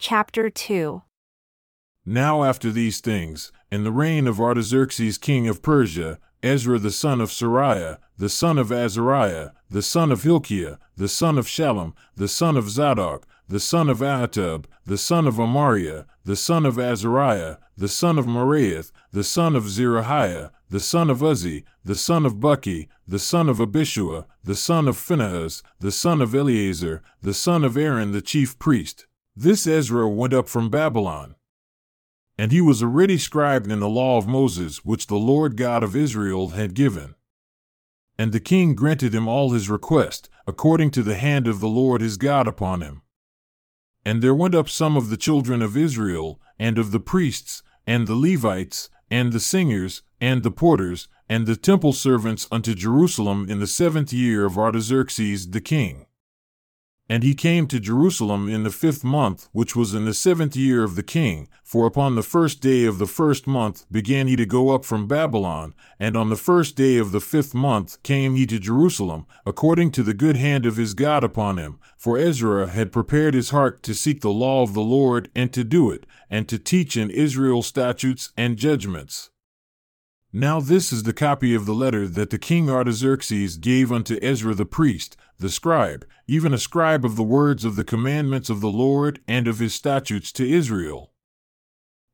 Chapter 2 Now after these things, in the reign of Artaxerxes king of Persia, Ezra the son of Seraiah, the son of Azariah, the son of Hilkiah, the son of Shallum, the son of Zadok, the son of Ahitub, the son of Amariah, the son of Azariah, the son of Meraioth, the son of Zerahiah, the son of Uzzi, the son of Bukki, the son of Abishua, the son of Phinehas, the son of Eleazar, the son of Aaron the chief priest. This Ezra went up from Babylon. And he was a ready scribe in the law of Moses, which the Lord God of Israel had given. And the king granted him all his request, according to the hand of the Lord his God upon him. And there went up some of the children of Israel, and of the priests, and the Levites, and the singers, and the porters, and the temple servants unto Jerusalem in the seventh year of Artaxerxes the king. And he came to Jerusalem in the fifth month, which was in the seventh year of the king, for upon the first day of the first month began he to go up from Babylon, and on the first day of the fifth month came he to Jerusalem, according to the good hand of his God upon him. For Ezra had prepared his heart to seek the law of the Lord and to do it, and to teach in Israel statutes and judgments. Now this is the copy of the letter that the king Artaxerxes gave unto Ezra the priest, the scribe, even a scribe of the words of the commandments of the Lord and of his statutes to Israel.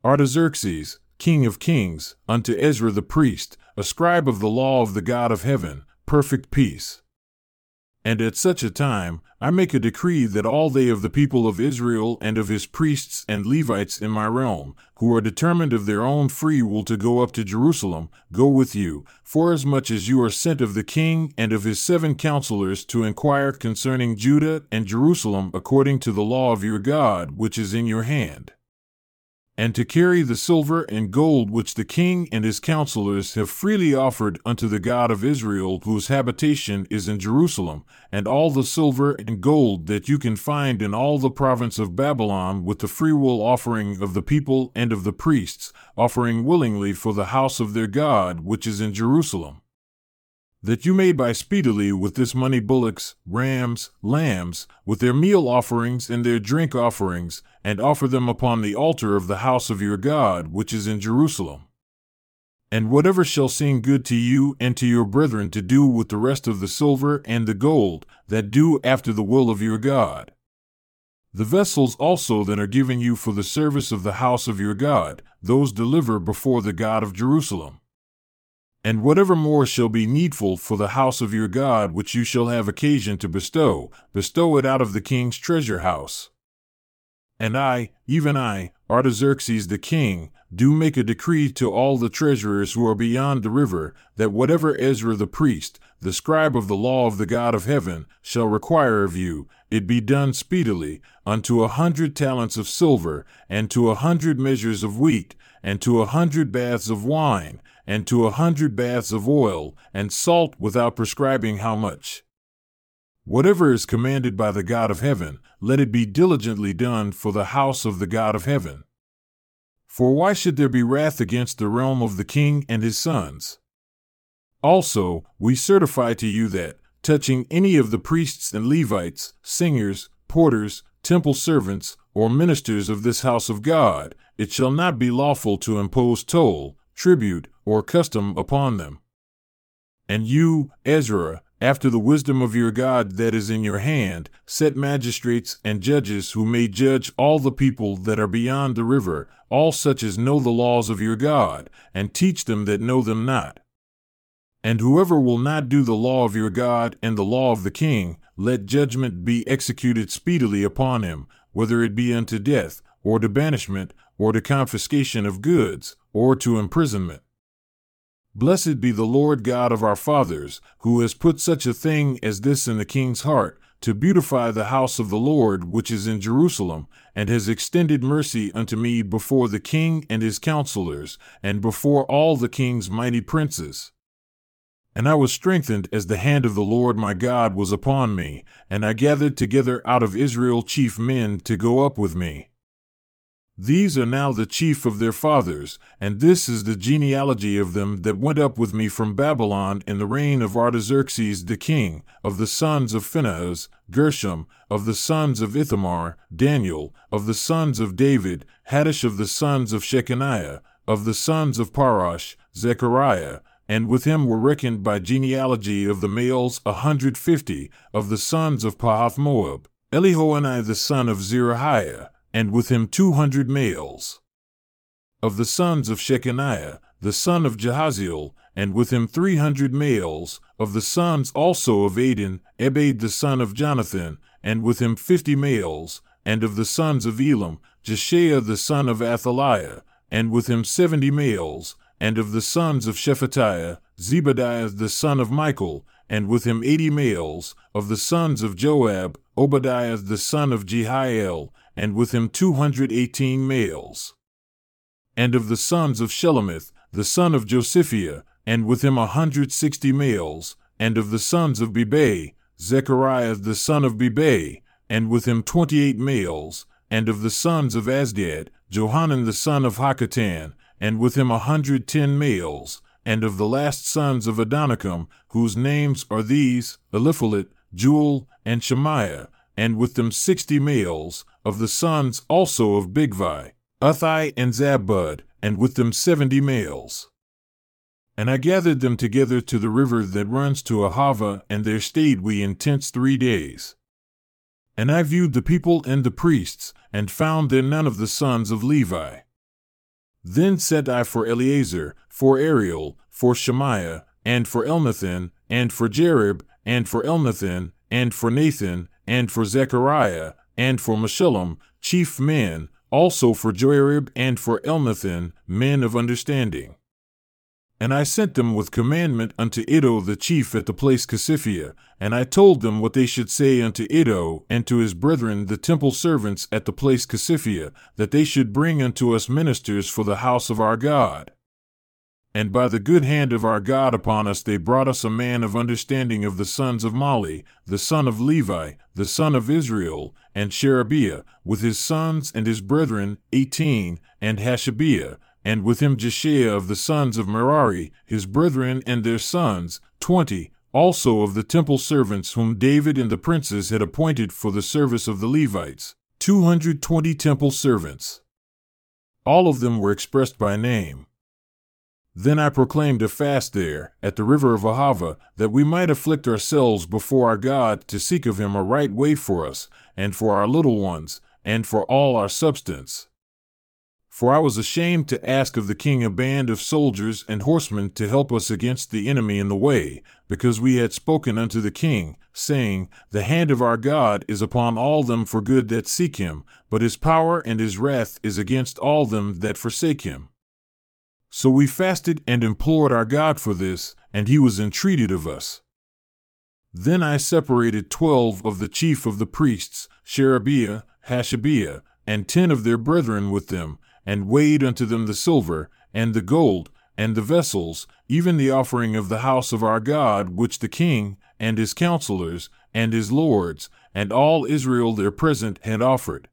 Artaxerxes, king of kings, unto Ezra the priest, a scribe of the law of the God of heaven, perfect peace. And at such a time, I make a decree that all they of the people of Israel and of his priests and Levites in my realm, who are determined of their own free will to go up to Jerusalem, go with you, forasmuch as you are sent of the king and of his seven counselors to inquire concerning Judah and Jerusalem according to the law of your God which is in your hand and to carry the silver and gold which the king and his counselors have freely offered unto the God of Israel, whose habitation is in Jerusalem, and all the silver and gold that you can find in all the province of Babylon, with the freewill offering of the people and of the priests, offering willingly for the house of their God which is in Jerusalem that you may buy speedily with this money bullocks, rams, lambs, with their meal offerings and their drink offerings, and offer them upon the altar of the house of your God, which is in Jerusalem. And whatever shall seem good to you and to your brethren to do with the rest of the silver and the gold, that do after the will of your God. The vessels also that are given you for the service of the house of your God, those deliver before the God of Jerusalem and whatever more shall be needful for the house of your God which you shall have occasion to bestow, bestow it out of the king's treasure house. And I, even I, Artaxerxes the king, do make a decree to all the treasurers who are beyond the river, that whatever Ezra the priest, the scribe of the law of the God of heaven, shall require of you, it be done speedily, unto a hundred talents of silver, and to a hundred measures of wheat, and to a hundred baths of wine, and to a hundred baths of oil, and salt without prescribing how much. Whatever is commanded by the God of heaven, let it be diligently done for the house of the God of heaven. For why should there be wrath against the realm of the king and his sons? Also, we certify to you that, touching any of the priests and Levites, singers, porters, temple servants, or ministers of this house of God, it shall not be lawful to impose toll, tribute, or custom upon them. And you, Ezra, after the wisdom of your God that is in your hand, set magistrates and judges who may judge all the people that are beyond the river, all such as know the laws of your God, and teach them that know them not. And whoever will not do the law of your God and the law of the king, let judgment be executed speedily upon him, whether it be unto death, or to banishment, or to confiscation of goods, or to imprisonment. Blessed be the Lord God of our fathers, who has put such a thing as this in the king's heart, to beautify the house of the Lord which is in Jerusalem, and has extended mercy unto me before the king and his counselors, and before all the king's mighty princes. And I was strengthened as the hand of the Lord my God was upon me, and I gathered together out of Israel chief men to go up with me. These are now the chief of their fathers, and this is the genealogy of them that went up with me from Babylon in the reign of Artaxerxes the king, of the sons of Phinehas, Gershom, of the sons of Ithamar, Daniel, of the sons of David, Hattush of the sons of Shechaniah, of the sons of Parosh, Zechariah, and with him were reckoned by genealogy of the males a hundred fifty, of the sons of Pahath Moab, Elihoenai the son of Zerahiah, and with him two hundred males. Of the sons of Shechaniah, the son of Jehaziel, and with him three hundred males, of the sons also of Adin, Ebed the son of Jonathan, and with him fifty males, and of the sons of Elam, Jeshaiah the son of Athaliah, and with him seventy males, and of the sons of Shephatiah, Zebadiah the son of Michael, and with him eighty males, of the sons of Joab, Obadiah the son of Jehiel, and with him two hundred eighteen males. And of the sons of Shelomith, the son of Josiphiah, and with him a hundred sixty males, and of the sons of Bebai, Zechariah the son of Bebai, and with him twenty eight males, and of the sons of Azgad, Johanan the son of Hakkatan, and with him a hundred ten males, and of the last sons of Adonikam, whose names are these, Eliphalet, Jeuel, and Shemaiah, and with them sixty males, of the sons also of Bigvai, Uthai and Zabud, and with them seventy males. And I gathered them together to the river that runs to Ahava, and there stayed we in tents three days. And I viewed the people and the priests, and found there none of the sons of Levi. Then said I for Eleazar, for Ariel, for Shemaiah, and for Elnathan, and for Jarib, and for Elnathan, and for Nathan, and for Zechariah, and for Meshullam, chief men, also for Joiarib and for Elnathan, men of understanding. And I sent them with commandment unto Iddo the chief at the place Casiphia, and I told them what they should say unto Iddo and to his brethren the temple servants at the place Casiphia, that they should bring unto us ministers for the house of our God. And by the good hand of our God upon us, they brought us a man of understanding of the sons of Mahli, the son of Levi, the son of Israel, and Sherebiah, with his sons and his brethren, eighteen, and Hashabiah, and with him Jeshaiah of the sons of Merari, his brethren and their sons, twenty, also of the temple servants whom David and the princes had appointed for the service of the Levites, two hundred twenty temple servants. All of them were expressed by name. Then I proclaimed a fast there, at the river of Ahava, that we might afflict ourselves before our God to seek of him a right way for us, and for our little ones, and for all our substance. For I was ashamed to ask of the king a band of soldiers and horsemen to help us against the enemy in the way, because we had spoken unto the king, saying, The hand of our God is upon all them for good that seek him, but his power and his wrath is against all them that forsake him. So we fasted and implored our God for this, and he was entreated of us. Then I separated twelve of the chief of the priests, Sherebiah, Hashabiah, and ten of their brethren with them, and weighed unto them the silver, and the gold, and the vessels, even the offering of the house of our God, which the king, and his counselors, and his lords, and all Israel there present had offered.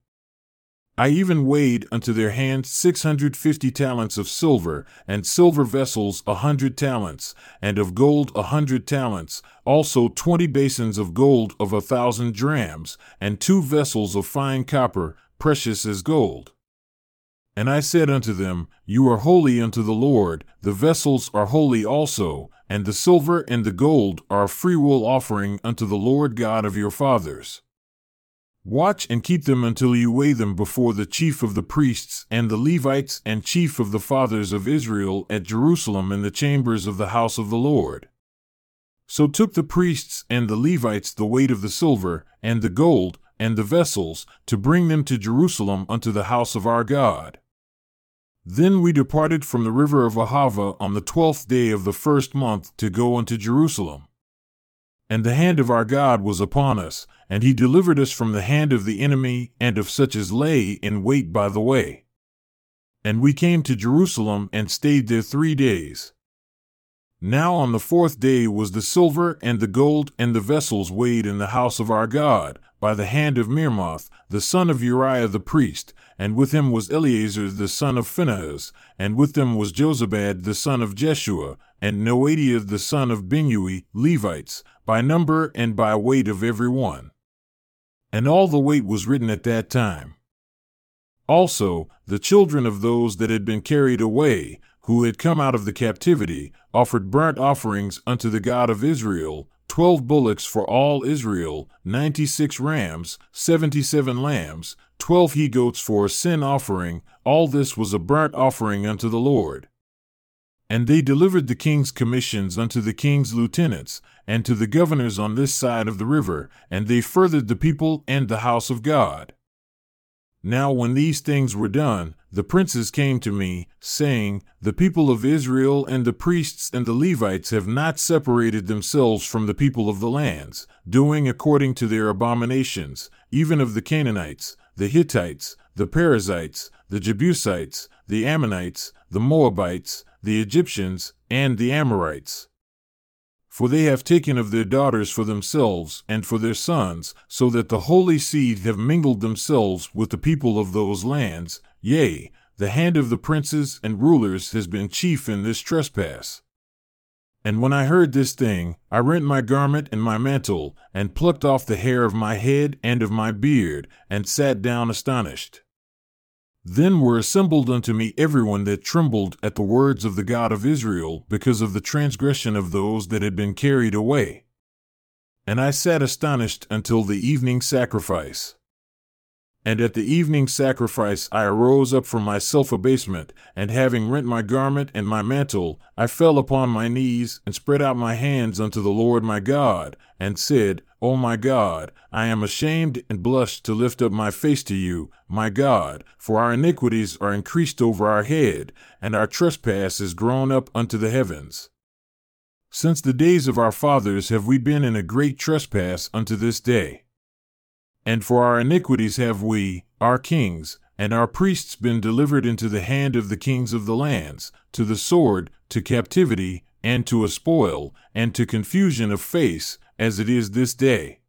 I even weighed unto their hands six hundred fifty talents of silver, and silver vessels a hundred talents, and of gold a hundred talents, also twenty basins of gold of a thousand drams, and two vessels of fine copper, precious as gold. And I said unto them, You are holy unto the Lord, the vessels are holy also, and the silver and the gold are a freewill offering unto the Lord God of your fathers. Watch and keep them until you weigh them before the chief of the priests and the Levites and chief of the fathers of Israel at Jerusalem in the chambers of the house of the Lord. So took the priests and the Levites the weight of the silver and the gold and the vessels to bring them to Jerusalem unto the house of our God. Then we departed from the river of Ahava on the twelfth day of the first month to go unto Jerusalem. And the hand of our God was upon us, and he delivered us from the hand of the enemy and of such as lay in wait by the way. And we came to Jerusalem and stayed there three days. Now on the fourth day was the silver and the gold and the vessels weighed in the house of our God by the hand of Meremoth, the son of Uriah the priest, and with him was Eleazar the son of Phinehas, and with them was Jozabad the son of Jeshua, and Noadiah the son of Binnui, Levites, by number and by weight of every one. And all the weight was written at that time. Also, the children of those that had been carried away, who had come out of the captivity, offered burnt offerings unto the God of Israel, twelve bullocks for all Israel, ninety six rams, seventy seven lambs, twelve he goats for a sin offering, all this was a burnt offering unto the Lord. And they delivered the king's commissions unto the king's lieutenants, and to the governors on this side of the river, and they furthered the people and the house of God. Now, when these things were done, the princes came to me, saying, The people of Israel and the priests and the Levites have not separated themselves from the people of the lands, doing according to their abominations, even of the Canaanites, the Hittites, the Perizzites, the Jebusites, the Ammonites, the Moabites, the Egyptians, and the Amorites. For they have taken of their daughters for themselves and for their sons, so that the holy seed have mingled themselves with the people of those lands. Yea, the hand of the princes and rulers has been chief in this trespass. And when I heard this thing, I rent my garment and my mantle, and plucked off the hair of my head and of my beard, and sat down astonished. Then were assembled unto me everyone that trembled at the words of the God of Israel, because of the transgression of those that had been carried away. And I sat astonished until the evening sacrifice. And at the evening sacrifice I arose up from my self abasement, and having rent my garment and my mantle, I fell upon my knees, and spread out my hands unto the Lord my God, and said, O my God, I am ashamed and blush to lift up my face to you, my God, for our iniquities are increased over our head, and our trespass is grown up unto the heavens. Since the days of our fathers have we been in a great trespass unto this day. And for our iniquities have we, our kings, and our priests been delivered into the hand of the kings of the lands, to the sword, to captivity, and to a spoil, and to confusion of face, as it is this day.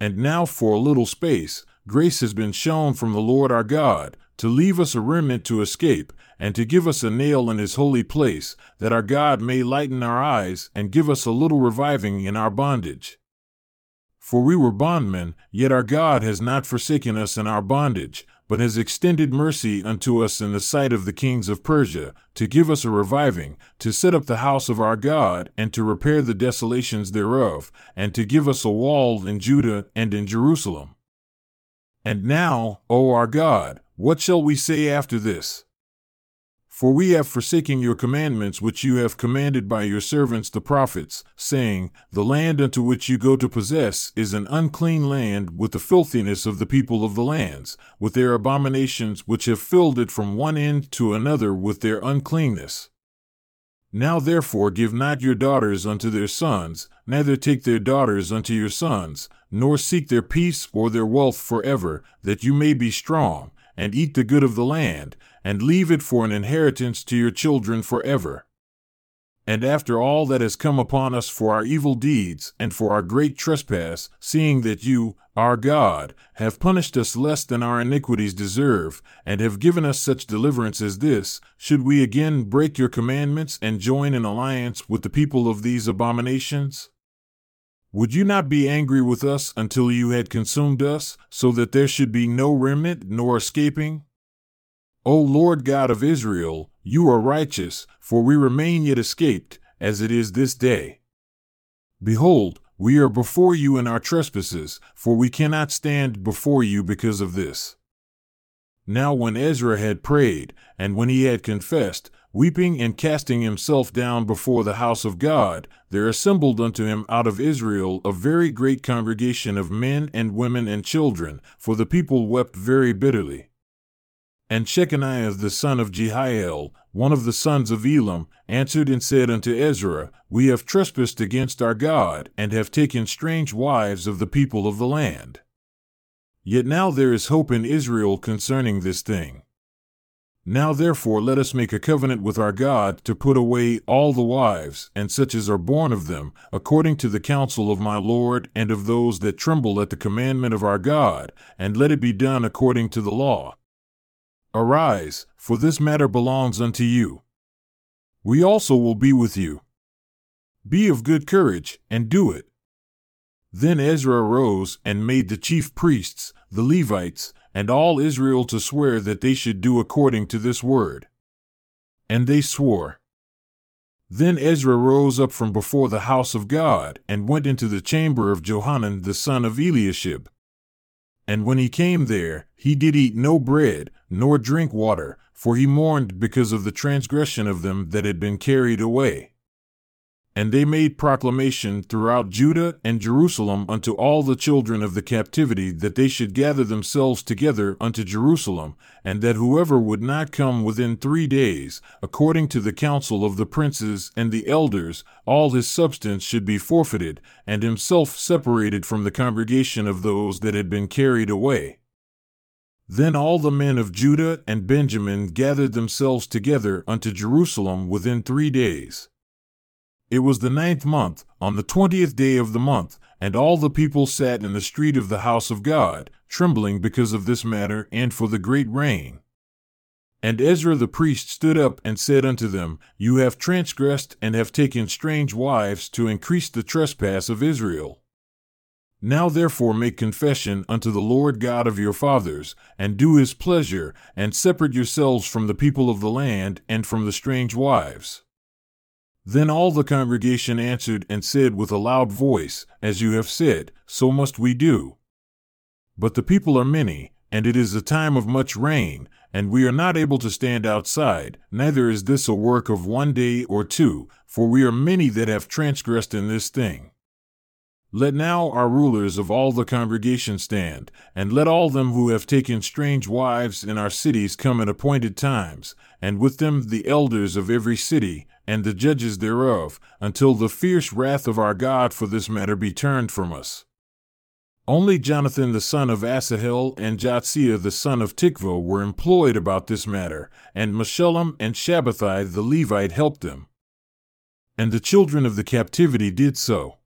And now for a little space, grace has been shown from the Lord our God, to leave us a remnant to escape, and to give us a nail in his holy place, that our God may lighten our eyes, and give us a little reviving in our bondage. For we were bondmen, yet our God has not forsaken us in our bondage, but has extended mercy unto us in the sight of the kings of Persia, to give us a reviving, to set up the house of our God, and to repair the desolations thereof, and to give us a wall in Judah and in Jerusalem. And now, O our God, what shall we say after this? For we have forsaken your commandments which you have commanded by your servants the prophets, saying, The land unto which you go to possess is an unclean land with the filthiness of the people of the lands, with their abominations which have filled it from one end to another with their uncleanness. Now therefore give not your daughters unto their sons, neither take their daughters unto your sons, nor seek their peace or their wealth forever, that you may be strong, and eat the good of the land, and leave it for an inheritance to your children forever. And after all that has come upon us for our evil deeds and for our great trespass, seeing that you, our God, have punished us less than our iniquities deserve, and have given us such deliverance as this, should we again break your commandments and join in alliance with the people of these abominations? Would you not be angry with us until you had consumed us, so that there should be no remnant nor escaping? O Lord God of Israel, you are righteous, for we remain yet escaped, as it is this day. Behold, we are before you in our trespasses, for we cannot stand before you because of this. Now, when Ezra had prayed, and when he had confessed, weeping and casting himself down before the house of God, there assembled unto him out of Israel a very great congregation of men and women and children, for the people wept very bitterly. And Shechaniah the son of Jehiel, one of the sons of Elam, answered and said unto Ezra, We have trespassed against our God, and have taken strange wives of the people of the land. Yet now there is hope in Israel concerning this thing. Now therefore let us make a covenant with our God to put away all the wives, and such as are born of them, according to the counsel of my Lord and of those that tremble at the commandment of our God, and let it be done according to the law. Arise, for this matter belongs unto you. We also will be with you. Be of good courage, and do it. Then Ezra arose and made the chief priests, the Levites, and all Israel to swear that they should do according to this word. And they swore. Then Ezra rose up from before the house of God, and went into the chamber of Johanan the son of Eliashib. And when he came there, he did eat no bread, nor drink water, for he mourned because of the transgression of them that had been carried away. And they made proclamation throughout Judah and Jerusalem unto all the children of the captivity that they should gather themselves together unto Jerusalem, and that whoever would not come within three days, according to the counsel of the princes and the elders, all his substance should be forfeited, and himself separated from the congregation of those that had been carried away. Then all the men of Judah and Benjamin gathered themselves together unto Jerusalem within three days. It was the ninth month, on the twentieth day of the month, and all the people sat in the street of the house of God, trembling because of this matter and for the great rain. And Ezra the priest stood up and said unto them, You have transgressed and have taken strange wives to increase the trespass of Israel. Now therefore make confession unto the Lord God of your fathers, and do his pleasure, and separate yourselves from the people of the land and from the strange wives. Then all the congregation answered and said with a loud voice, As you have said, so must we do. But the people are many, and it is a time of much rain, and we are not able to stand outside, neither is this a work of one day or two, for we are many that have transgressed in this thing. Let now our rulers of all the congregation stand, and let all them who have taken strange wives in our cities come at appointed times, and with them the elders of every city, and the judges thereof, until the fierce wrath of our God for this matter be turned from us. Only Jonathan the son of Asahel and Jahzeiah the son of Tikvah were employed about this matter, and Meshullam and Shabbethai the Levite helped them. And the children of the captivity did so.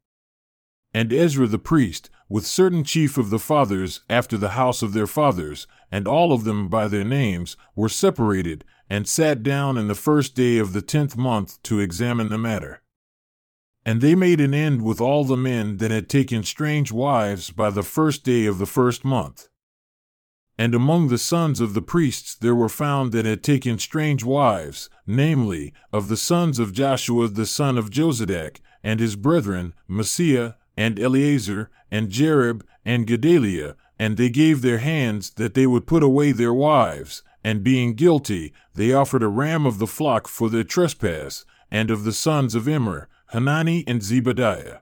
And Ezra the priest, with certain chief of the fathers after the house of their fathers, and all of them by their names, were separated, and sat down in the first day of the tenth month to examine the matter. And they made an end with all the men that had taken strange wives by the first day of the first month. And among the sons of the priests there were found that had taken strange wives, namely, of the sons of Joshua the son of Jozadak, and his brethren, Maaseiah, and Eleazar, and Jarib, and Gedaliah, and they gave their hands that they would put away their wives, and being guilty, they offered a ram of the flock for their trespass, and of the sons of Immer, Hanani and Zebadiah.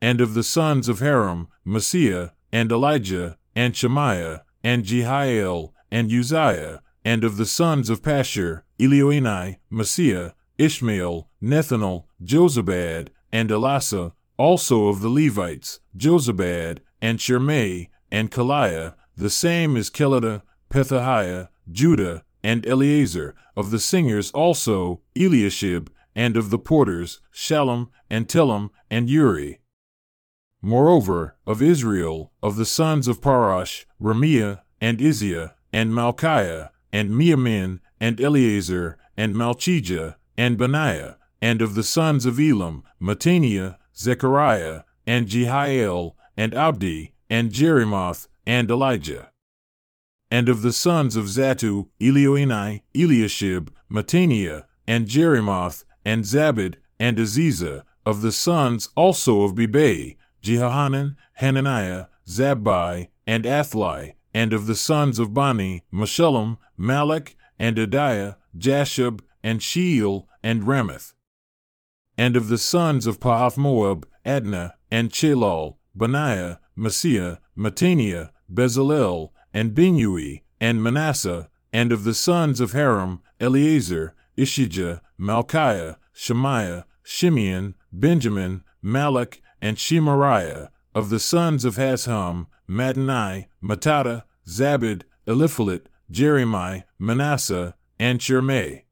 And of the sons of Harim, Maaseiah, and Elijah, and Shemaiah, and Jehiel, and Uzziah, and of the sons of Pashur, Elioenai, Maaseiah, Ishmael, Nethanel, Jozabad, and Elasa, also of the Levites, Jozabad, and Shimei, and Kelaiah, the same as Kelita, Pethahiah, Judah, and Eleazar, of the singers also, Eliashib, and of the porters, Shallum, and Telem, and Uri. Moreover, of Israel, of the sons of Parosh, Ramiah, and Izziah, and Malchiah, and Mijamin, and Eleazar, and Malchijah, and Benaiah, and of the sons of Elam, Mattaniah, Zechariah, and Jehiel, and Abdi, and Jerimoth, and Elijah. And of the sons of Zattu, Elioenai, Eliashib, Mattaniah, and Jerimoth, and Zabad, and Aziza, of the sons also of Bebai, Jehohanan, Hananiah, Zabbai, and Athlai, and of the sons of Bani, Meshullam, Malach, and Adaiah, Jashub, and Sheal, and Ramoth. And of the sons of Pahath Moab, Adnah, and Chelal, Benaiah, Maaseiah, Mattaniah, Bezalel, and Binnui, and Manasseh, and of the sons of Harim, Eleazar, Ishijah, Malchiah, Shemaiah, Shimeon, Benjamin, Malach, and Shemariah, of the sons of Hashum, Mattenai, Mattattah, Zabad, Eliphalet, Jeremiah, Manasseh, and Shimei.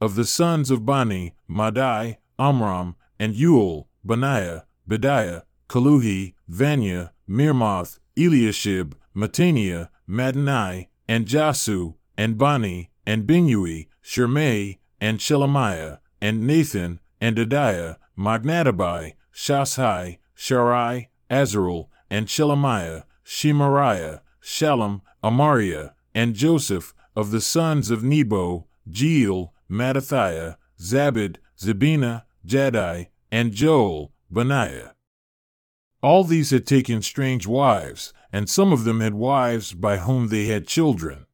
Of the sons of Bani, Madai, Amram, and Uel, Benaiah, Bediah, Cheluhi, Vaniah, Meremoth, Eliashib, Mattaniah, Madani, and Jasu, and Bani, and Binnui, Shimei, and Shelemiah, and Nathan, and Adiah, Machnadebai, Shashai, Sharai, Azarel, and Shelemiah, Shemariah, Shalom, Amariah, and Joseph, of the sons of Nebo, Jeiel, Mattithiah, Zabad, Zebina, Jaddai, and Joel, Benaiah. All these had taken strange wives, and some of them had wives by whom they had children.